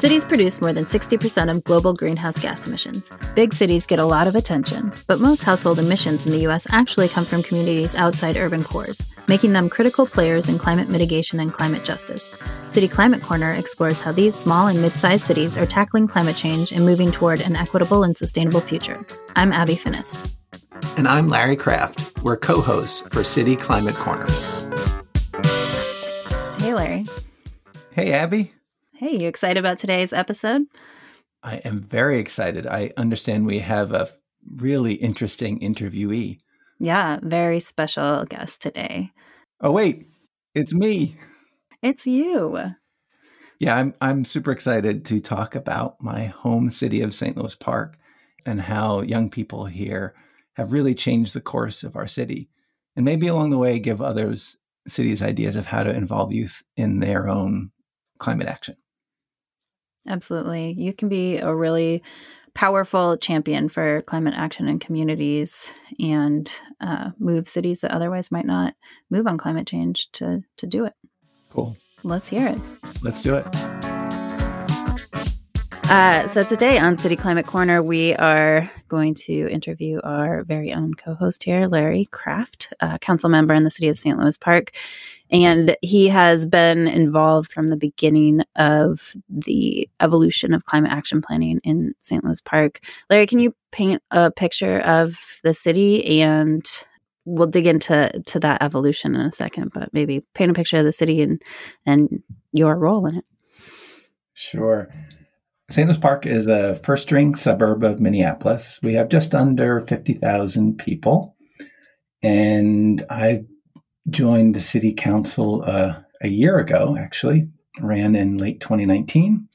Cities produce more than 60% of global greenhouse gas emissions. Big cities get a lot of attention, but most household emissions in the US actually come from communities outside urban cores, making them critical players in climate mitigation and climate justice. City Climate Corner explores how these small and mid sized cities are tackling climate change and moving toward an equitable and sustainable future. I'm Abby Finis. And I'm Larry Kraft. We're co hosts for City Climate Corner. Hey, Larry. Hey, Abby. Hey, you excited about today's episode? I am very excited. I understand we have a really interesting interviewee. Yeah, very special guest today. Oh, wait, it's me. It's you. Yeah, I'm I'm super excited to talk about my home city of St. Louis Park and how young people here have really changed the course of our city. And maybe along the way give others cities ideas of how to involve youth in their own climate action. Absolutely. You can be a really powerful champion for climate action in communities and uh, move cities that otherwise might not move on climate change to, to do it. Cool. Let's hear it. Let's do it. Uh, so today on City Climate Corner, we are going to interview our very own co-host here, Larry Kraft, council member in the city of St. Louis Park, and he has been involved from the beginning of the evolution of climate action planning in St. Louis Park. Larry, can you paint a picture of the city and we'll dig into to that evolution in a second, but maybe paint a picture of the city and and your role in it. Sure. St. Louis Park is a first ring suburb of Minneapolis. We have just under 50,000 people. And I joined the city council uh, a year ago, actually, ran in late 2019.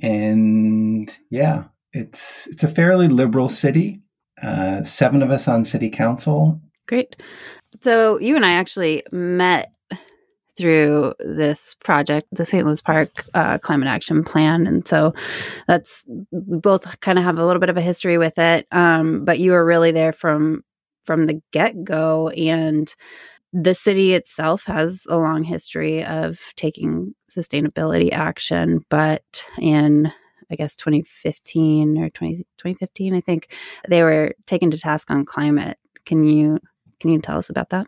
And yeah, it's it's a fairly liberal city. Uh, seven of us on city council. Great. So you and I actually met through this project, the St. Louis Park uh, Climate Action Plan, and so that's we both kind of have a little bit of a history with it. Um, but you were really there from from the get go, and the city itself has a long history of taking sustainability action, but in I guess 2015 or 20, 2015, I think they were taken to task on climate. Can you can you tell us about that?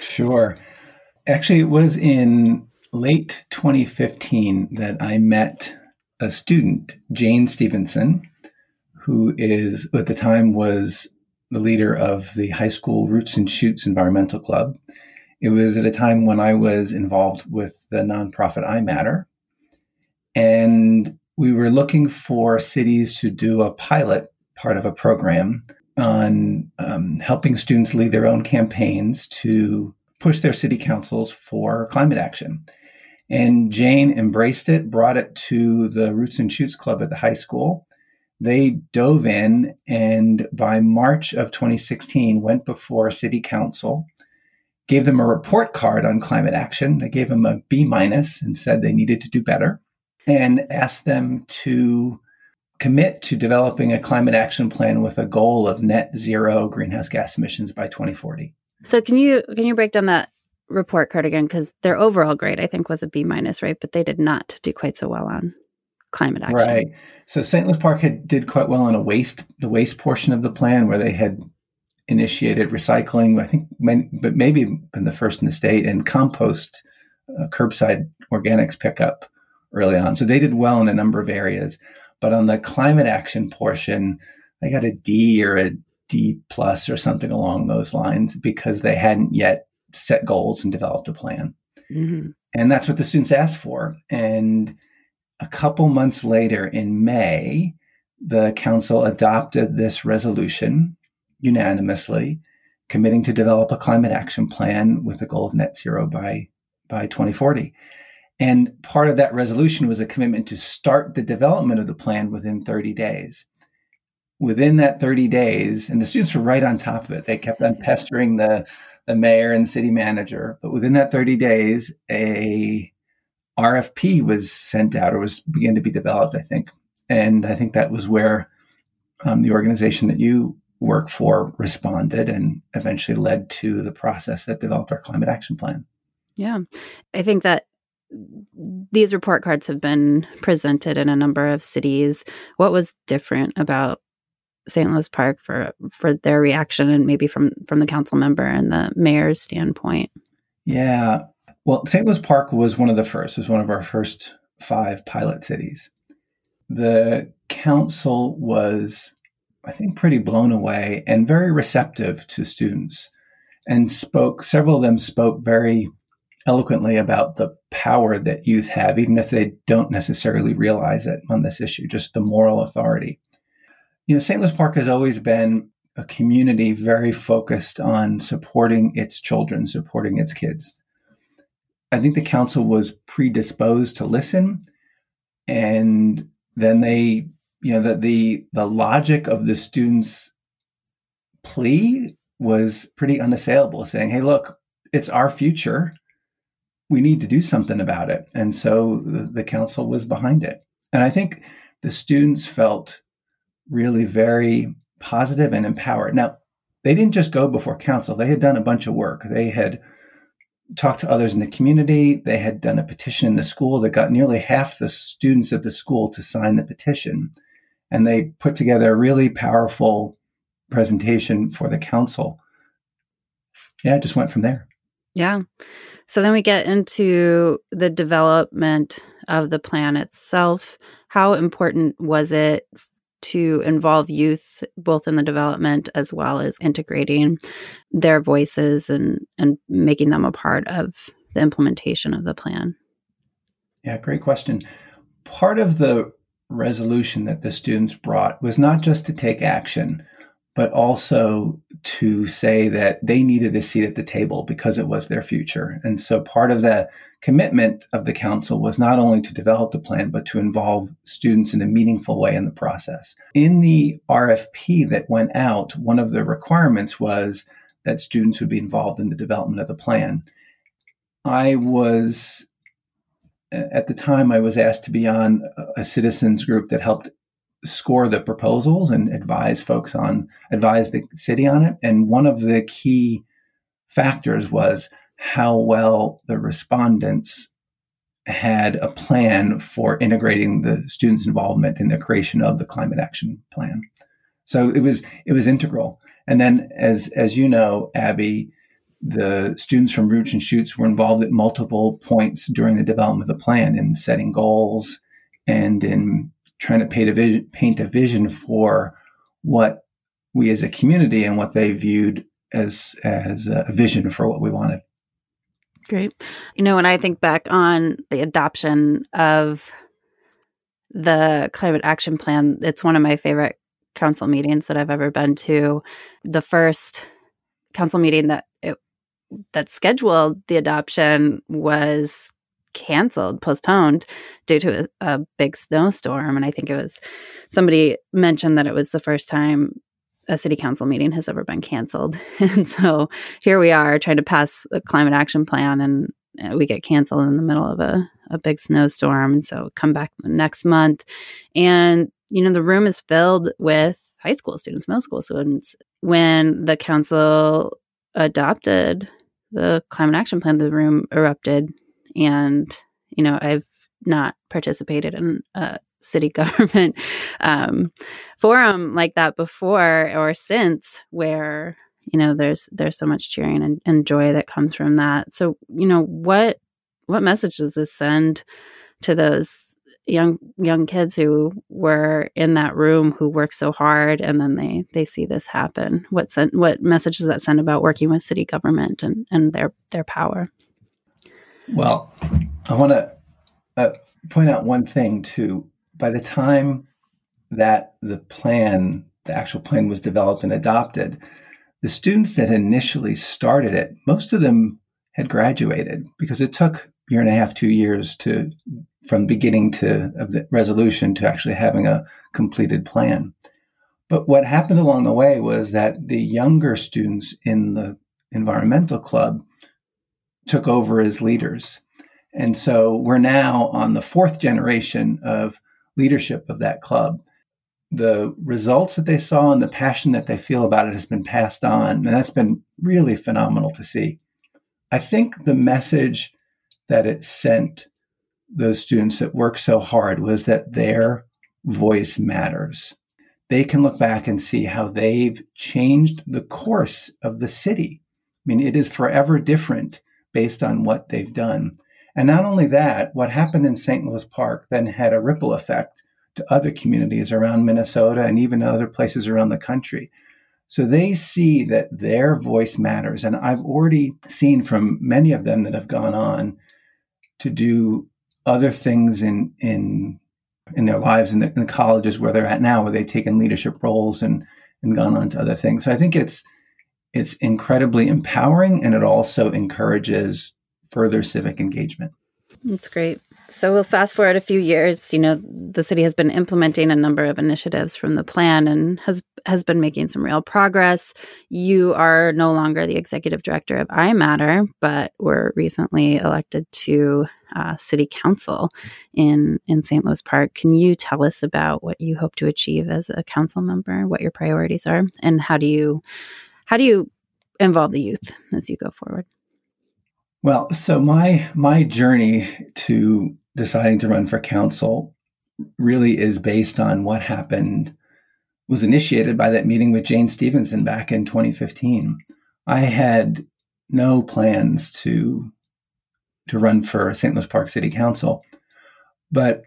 Sure. Actually, it was in late 2015 that I met a student, Jane Stevenson, who is at the time was the leader of the high school Roots and Shoots Environmental Club. It was at a time when I was involved with the nonprofit iMatter. And we were looking for cities to do a pilot part of a program on um, helping students lead their own campaigns to push their city councils for climate action. And Jane embraced it, brought it to the Roots and Shoots Club at the high school. They dove in, and by March of 2016, went before city council, gave them a report card on climate action. They gave them a B minus and said they needed to do better, and asked them to commit to developing a climate action plan with a goal of net zero greenhouse gas emissions by 2040. So can you can you break down that report card again? Because their overall grade, I think, was a B minus, right? But they did not do quite so well on climate action. Right. So St. Louis Park had did quite well on a waste the waste portion of the plan where they had initiated recycling. I think, many, but maybe been the first in the state and compost, uh, curbside organics pickup early on. So they did well in a number of areas. But on the climate action portion, they got a D or a D plus or something along those lines because they hadn't yet set goals and developed a plan. Mm-hmm. And that's what the students asked for. And a couple months later in May, the council adopted this resolution unanimously, committing to develop a climate action plan with a goal of net zero by, by 2040. And part of that resolution was a commitment to start the development of the plan within 30 days within that 30 days, and the students were right on top of it. They kept on pestering the, the mayor and city manager. But within that 30 days, a RFP was sent out or was began to be developed, I think. And I think that was where um, the organization that you work for responded and eventually led to the process that developed our climate action plan. Yeah. I think that these report cards have been presented in a number of cities. What was different about St. Louis Park for for their reaction and maybe from from the council member and the mayor's standpoint? Yeah. Well, St. Louis Park was one of the first. It was one of our first five pilot cities. The council was, I think, pretty blown away and very receptive to students and spoke, several of them spoke very eloquently about the power that youth have, even if they don't necessarily realize it on this issue, just the moral authority. You know, St. Louis Park has always been a community very focused on supporting its children, supporting its kids. I think the council was predisposed to listen, and then they, you know, that the the logic of the students' plea was pretty unassailable, saying, "Hey, look, it's our future. We need to do something about it." And so the, the council was behind it, and I think the students felt really very positive and empowered. Now, they didn't just go before council; they had done a bunch of work. They had talked to others in the community. They had done a petition in the school that got nearly half the students of the school to sign the petition. And they put together a really powerful presentation for the council. Yeah, it just went from there. Yeah. So then we get into the development of the plan itself. How important was it to involve youth both in the development as well as integrating their voices and and making them a part of the implementation of the plan. Yeah great question. Part of the resolution that the students brought was not just to take action but also to say that they needed a seat at the table because it was their future. And so part of the commitment of the council was not only to develop the plan, but to involve students in a meaningful way in the process. In the RFP that went out, one of the requirements was that students would be involved in the development of the plan. I was at the time I was asked to be on a citizens group that helped score the proposals and advise folks on advise the city on it. And one of the key factors was how well the respondents had a plan for integrating the students involvement in the creation of the climate action plan. So it was it was integral. And then as as you know abby the students from roots and shoots were involved at multiple points during the development of the plan in setting goals and in trying to paint a vision, paint a vision for what we as a community and what they viewed as as a vision for what we wanted. Great. You know, when I think back on the adoption of the climate action plan, it's one of my favorite council meetings that I've ever been to. The first council meeting that it, that scheduled the adoption was canceled, postponed due to a, a, big snowstorm. And I think it was somebody mentioned that it was the first time a city council meeting has ever been canceled. And so here we are trying to pass a climate action plan and uh, we get canceled in the middle of a, a big snowstorm. And so come back next month. And, you know, the room is filled with high school students, middle school students. When the council adopted the climate action plan, the room erupted and you know i've not participated in a city government um, forum like that before or since where you know there's there's so much cheering and, and joy that comes from that. So you know what what message does this send to those young young kids who were in that room who worked so hard and then they they see this happen? What sent what message does that send about working with city government and and their their power well, I want to uh, point out one thing too. By the time that the plan, the actual plan was developed and adopted, the students that initially started it, most of them had graduated because it took year and a half, two years to from beginning to of the resolution to actually having a completed plan. But what happened along the way was that the younger students in the environmental club took over as leaders. And so we're now on the fourth generation of leadership of that club. The results that they saw and the passion that they feel about it has been passed on. And that's been really phenomenal to see. I think the message that it sent those students that work so hard was that their voice matters. They can look back and see how they've changed the course of the city. I mean, it is forever different based on what they've done. And not only that, what happened in St. Louis Park then had a ripple effect to other communities around Minnesota and even other places around the country. So they see that their voice matters. And I've already seen from many of them that have gone on to do other things in, in, in their lives in the, in the colleges where they're at now, where they've taken leadership roles and, and gone on to other things. So I think it's, it's incredibly empowering and it also encourages further civic engagement. That's great. So we'll fast forward a few years. You know, the city has been implementing a number of initiatives from the plan and has has been making some real progress. You are no longer the executive director of iMatter, but were recently elected to uh, city council in in St. Louis Park. Can you tell us about what you hope to achieve as a council member, what your priorities are, and how do you how do you involve the youth as you go forward? Well, so my my journey to deciding to run for council really is based on what happened was initiated by that meeting with Jane Stevenson back in 2015. I had no plans to to run for St. Louis Park City Council, but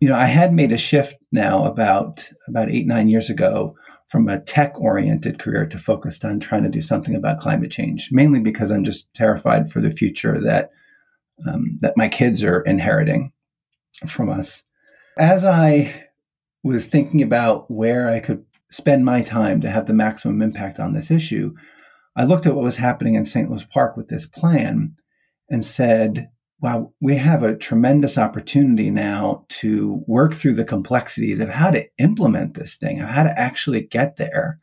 you know, I had made a shift now about about 8 9 years ago from a tech oriented career to focused on trying to do something about climate change, mainly because I'm just terrified for the future that um, that my kids are inheriting from us. As I was thinking about where I could spend my time to have the maximum impact on this issue, I looked at what was happening in St. Louis Park with this plan and said, wow, we have a tremendous opportunity now to work through the complexities of how to implement this thing, of how to actually get there,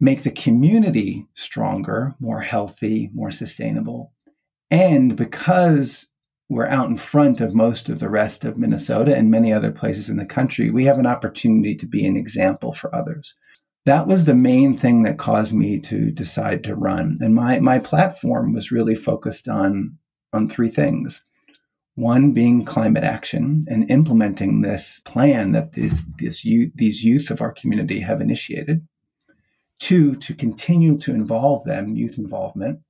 make the community stronger, more healthy, more sustainable. And because we're out in front of most of the rest of Minnesota and many other places in the country, we have an opportunity to be an example for others. That was the main thing that caused me to decide to run. And my, my platform was really focused on on three things. One being climate action and implementing this plan that this, this youth, these youth of our community have initiated. Two, to continue to involve them, youth involvement.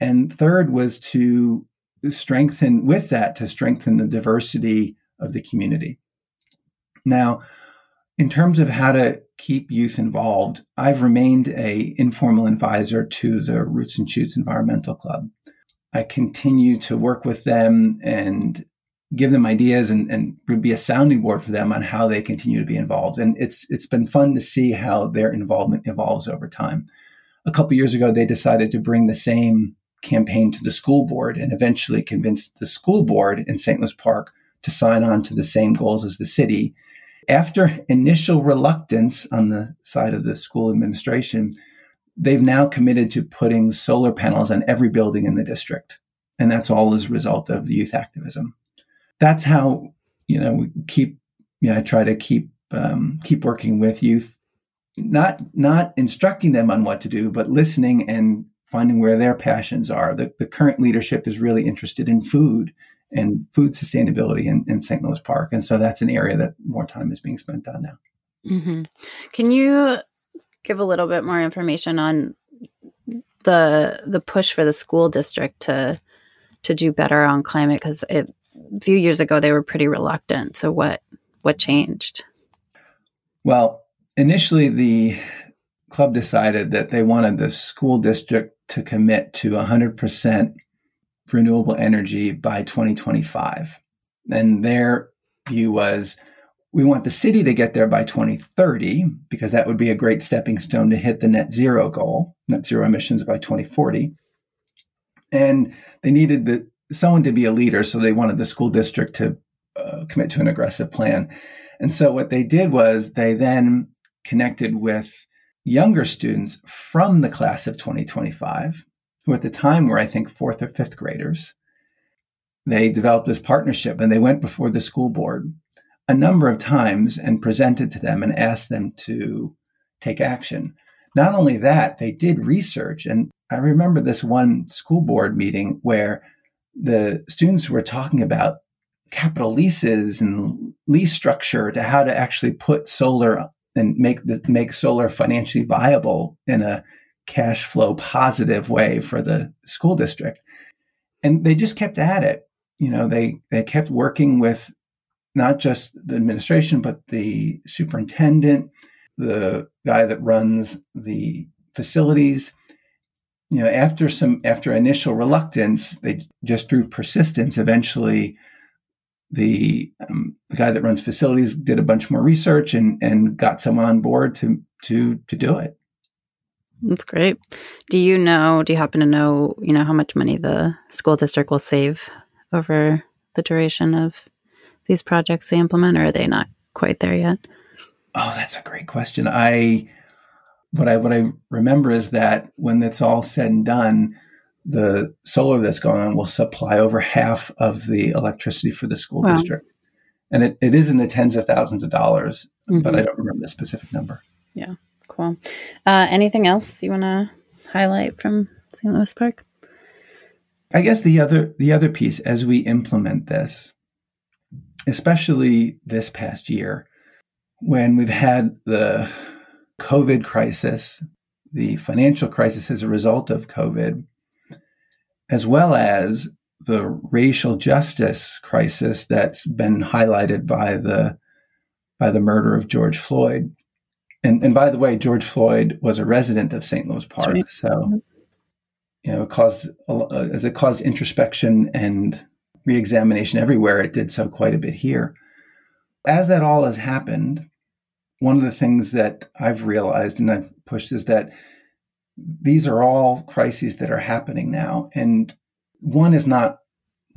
And third was to strengthen, with that, to strengthen the diversity of the community. Now, in terms of how to keep youth involved, I've remained a informal advisor to the Roots and Shoots Environmental Club. I continue to work with them and give them ideas and, and be a sounding board for them on how they continue to be involved. And it's it's been fun to see how their involvement evolves over time. A couple years ago, they decided to bring the same campaign to the school board and eventually convinced the school board in St. Louis Park to sign on to the same goals as the city. After initial reluctance on the side of the school administration, they've now committed to putting solar panels on every building in the district. And that's all as a result of youth activism. That's how, you know, we keep, you know, I try to keep, um, keep working with youth, not, not instructing them on what to do, but listening and finding where their passions are. The, the current leadership is really interested in food and food sustainability in, in St. Louis Park. And so that's an area that more time is being spent on now. Mm-hmm. Can you give a little bit more information on the the push for the school district to to do better on climate? Because a few years ago they were pretty reluctant. So what what changed? Well initially the club decided that they wanted the school district to commit to 100% renewable energy by 2025 and their view was we want the city to get there by 2030 because that would be a great stepping stone to hit the net zero goal, net zero emissions by 2040. And they needed the, someone to be a leader, so they wanted the school district to uh, commit to an aggressive plan. And so what they did was they then connected with younger students from the class of 2025, who at the time were, I think, fourth or fifth graders. They developed this partnership and they went before the school board a number of times and presented to them and asked them to take action. Not only that, they did research. And I remember this one school board meeting where the students were talking about capital leases and lease structure to how to actually put solar and make the make solar financially viable in a cash flow positive way for the school district. And they just kept at it. You know, they they kept working with not just the administration, but the superintendent, the guy that runs the facilities. You know, after some after initial reluctance, they just through persistence eventually the, um, the guy that runs facilities did a bunch more research and and got someone on board to to to do it. That's great. Do you know? Do you happen to know? You know how much money the school district will save over the duration of these projects they implement, or are they not quite there yet? Oh, that's a great question. I what I what I remember is that when it's all said and done, the solar that's going on will supply over half of the electricity for the school wow. district. And it, it is in the tens of thousands of dollars, mm-hmm. but I don't remember the specific number. Yeah, cool. Uh, anything else you want to highlight from St. Louis Park? I guess the other the other piece as we implement this, especially this past year, when we've had the COVID crisis, the financial crisis as a result of COVID, as well as the racial justice crisis that's been highlighted by the by the murder of George Floyd. And, and by the way, George Floyd was a resident of St. Louis Park, right. so you know, it caused uh, as it caused introspection and reexamination everywhere. It did so quite a bit here. As that all has happened, one of the things that I've realized and I've pushed is that these are all crises that are happening now, and one is not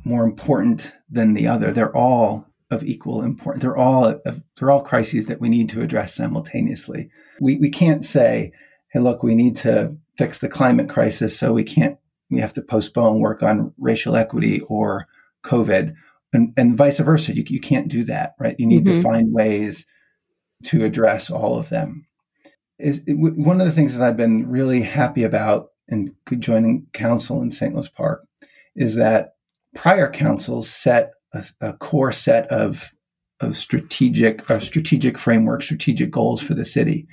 more important than the other. They're all of equal importance. They're all they're all crises that we need to address simultaneously. We we can't say, "Hey, look, we need to fix the climate crisis, so we can't we have to postpone work on racial equity or COVID." And, and vice versa. You, you can't do that, right? You need mm-hmm. to find ways to address all of them is it, one of the things that I've been really happy about in joining council in St. Louis Park is that prior councils set a, a core set of of strategic uh, strategic framework, strategic goals for the city.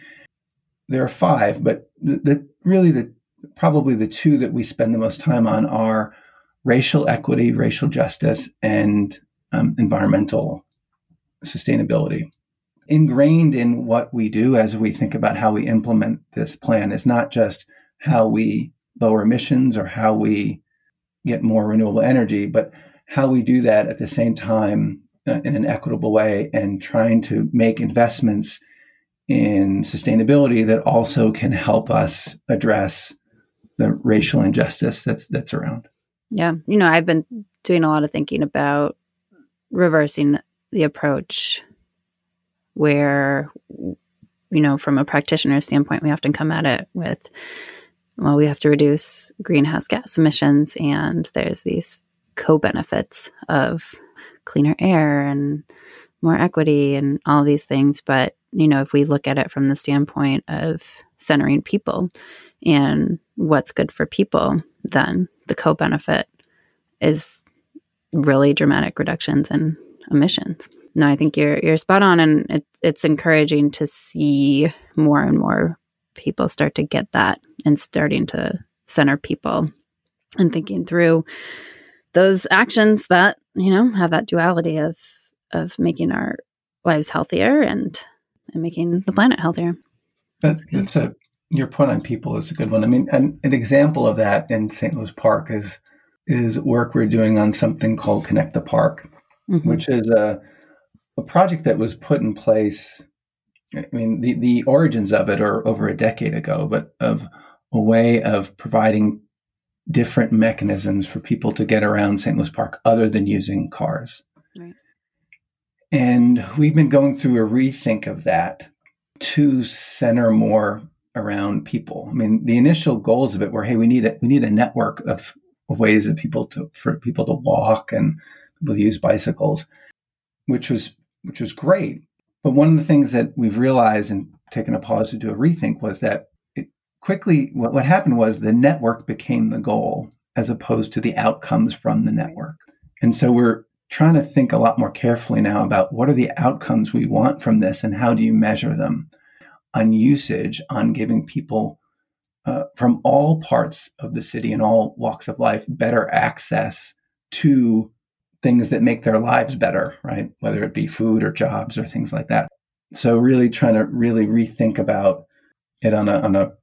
There are five, but the, the really the probably the two that we spend the most time on are racial equity, racial justice, and um, environmental sustainability ingrained in what we do as we think about how we implement this plan is not just how we lower emissions or how we get more renewable energy, but how we do that at the same time uh, in an equitable way and trying to make investments in sustainability that also can help us address the racial injustice that's that's around. Yeah, you know, I've been doing a lot of thinking about reversing the approach where you know from a practitioner standpoint we often come at it with well we have to reduce greenhouse gas emissions and there's these co-benefits of cleaner air and more equity and all these things. But you know if we look at it from the standpoint of centering people and what's good for people then the co-benefit is really dramatic reductions in emissions no, I think you're you're spot on, and it, it's encouraging to see more and more people start to get that and starting to center people and thinking through those actions that you know have that duality of of making our lives healthier and and making the planet healthier. That's, that's a your point on people is a good one. I mean, an, an example of that in St. Louis Park is is work we're doing on something called Connect the Park, mm-hmm. which is a a project that was put in place. I mean, the, the origins of it are over a decade ago, but of a way of providing different mechanisms for people to get around St. Louis Park other than using cars. Right. And we've been going through a rethink of that to center more around people. I mean, the initial goals of it were, hey, we need a we need a network of, of ways of people to for people to walk and people to use bicycles, which was which was great. But one of the things that we've realized and taken a pause to do a rethink was that it quickly what, what happened was the network became the goal as opposed to the outcomes from the network. And so we're trying to think a lot more carefully now about what are the outcomes we want from this and how do you measure them on usage, on giving people uh, from all parts of the city and all walks of life better access to things that make their lives better, right? Whether it be food or jobs or things like that. So really trying to really rethink about it on a on a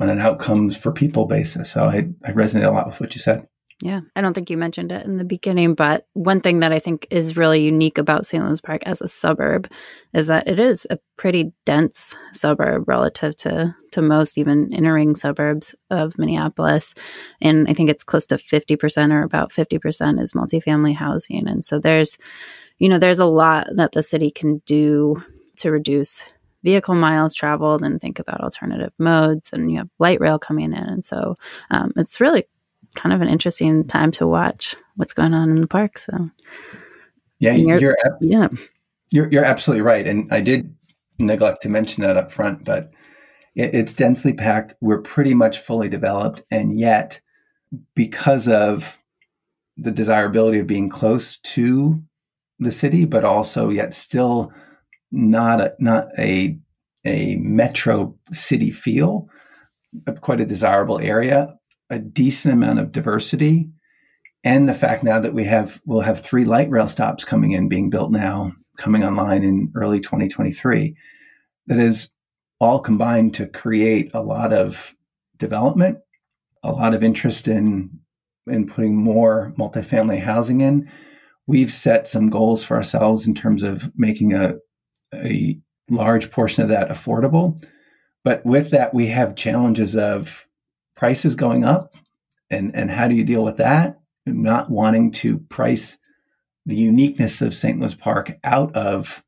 on an outcomes for people basis. So I, I resonate a lot with what you said. Yeah, I don't think you mentioned it in the beginning, but one thing that I think is really unique about St. Louis Park as a suburb is that it is a pretty dense suburb relative to to most even inner ring suburbs of Minneapolis, and I think it's close to fifty percent or about fifty percent is multifamily housing, and so there's, you know, there's a lot that the city can do to reduce vehicle miles traveled and think about alternative modes. And you have light rail coming in. And so um, it's really kind of an interesting time to watch what's going on in the park. So, yeah, you're, you're yeah, you're you're absolutely right. And I did neglect to mention that up front, but it, it's densely packed. We're pretty much fully developed, and yet because of the desirability of being close to the city, but also yet still not a not a a metro city feel, quite a desirable area a decent amount of diversity and the fact now that we have we'll have three light rail stops coming in being built now coming online in early 2023 that is all combined to create a lot of development a lot of interest in in putting more multifamily housing in. We've set some goals for ourselves in terms of making a a large portion of that affordable but with that we have challenges of prices going up and and how do you deal with that not wanting to price the uniqueness of St. Louis Park out of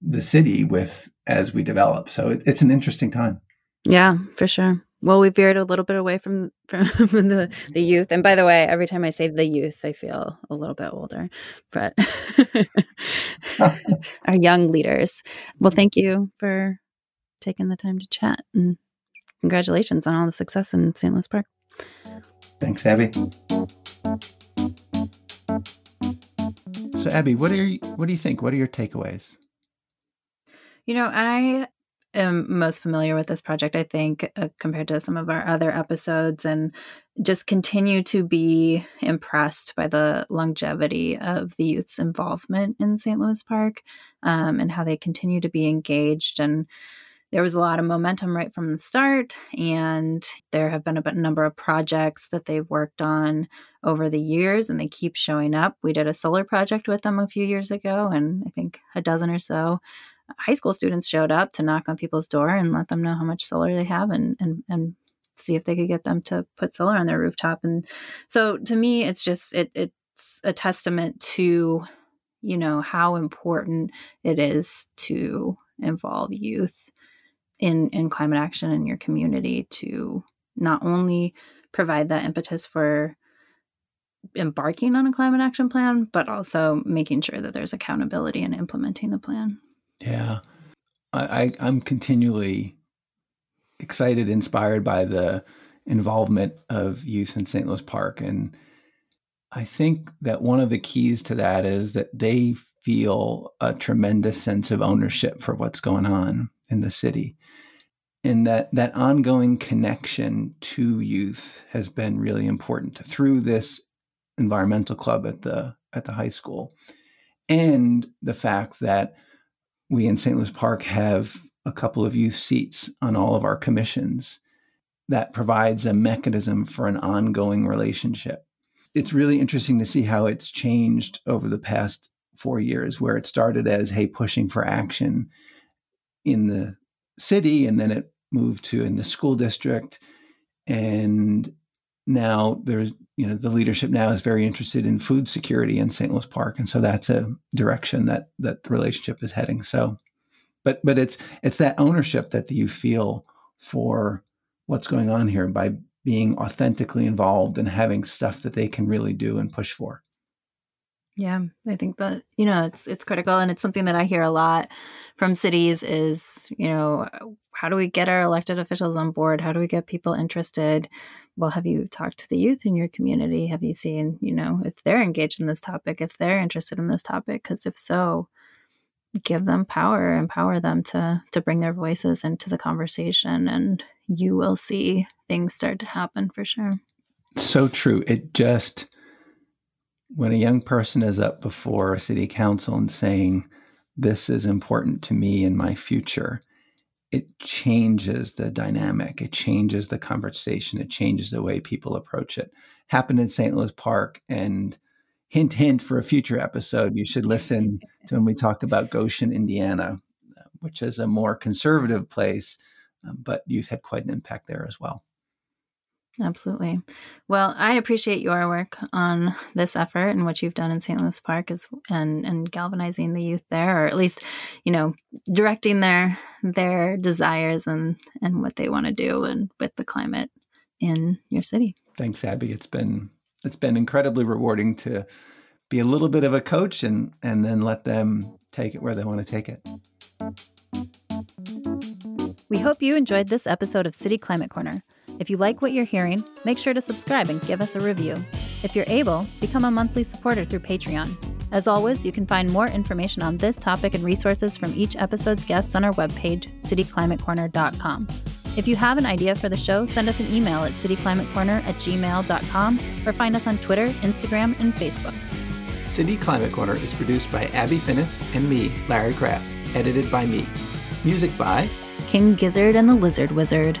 the city with as we develop. So it, it's an interesting time. Yeah, for sure. Well, we veered a little bit away from from the the youth. And by the way, every time I say the youth, I feel a little bit older. But our young leaders. Well, thank you for taking the time to chat and congratulations on all the success in St. Louis Park. Thanks, Abby. So, Abby, what are you, what do you think? What are your takeaways? You know, I am most familiar with this project, I think, uh, compared to some of our other episodes, and just continue to be impressed by the longevity of the youth's involvement in St. Louis Park um, and how they continue to be engaged and there was a lot of momentum right from the start, and there have been a number of projects that they've worked on over the years, and they keep showing up. We did a solar project with them a few years ago, and I think a dozen or so high school students showed up to knock on people's door and let them know how much solar they have and and and see if they could get them to put solar on their rooftop and so to me it's just it it's a testament to you know how important it is to involve youth in in climate action in your community to not only provide that impetus for embarking on a climate action plan but also making sure that there's accountability in implementing the plan. Yeah. I, I am continually excited inspired by the involvement of youth in st louis park. And i think that one of the keys to that is that they feel a tremendous sense of ownership for what's going on in the city and that that ongoing connection to youth has been really important through this environmental club at the at the high school and the fact that we in St. Louis Park have a couple of youth seats on all of our commissions that provides a mechanism for an ongoing relationship. It's really interesting to see how it's changed over the past 4 years where it started as hey pushing for action in the city and then it moved to in the school district and now there's you know the leadership now is very interested in food security in St. Louis Park and so that's a direction that that the relationship is heading so but but it's it's that ownership that you feel for what's going on here by being authentically involved and having stuff that they can really do and push for Yeah, I think that you know it's it's critical, and it's something that I hear a lot from cities. Is you know how do we get our elected officials on board? How do we get people interested? Well, have you talked to the youth in your community? Have you seen you know if they're engaged in this topic, if they're interested in this topic? Because if so, give them power, empower them to to bring their voices into the conversation, and you will see things start to happen for sure. So true. It just when a young person is up before a city council and saying, This is important to me in my future, it changes the dynamic. It changes the conversation. It changes the way people approach it. Happened in St. Louis Park. And hint, hint for a future episode, you should listen to when we talk about Goshen, Indiana, which is a more conservative place, um, but you've had quite an impact there as well. Absolutely. Well, I appreciate your work on this effort and what you've done in St. Louis Park is and and galvanizing the youth there, or at least, you know, directing their their desires and and what they want to do and with the climate in your city. Thanks, Abby. It's been it's been incredibly rewarding to be a little bit of a coach and and then let them take it where they want to take it. We hope you enjoyed this episode of City Climate Corner. If you like what you're hearing, make sure to subscribe and give us a review. If you're able, become a monthly supporter through Patreon. As always, you can find more information on this topic and resources from each episode's guests on our webpage, cityclimatecorner.com. If you have an idea for the show, send us an email at cityclimatecorner at gmail.com or find us on Twitter, Instagram, and Facebook. City Climate Corner is produced by Abby Finis and me, Larry Kraft, edited by me. Music by King Gizzard and the Lizard Wizard.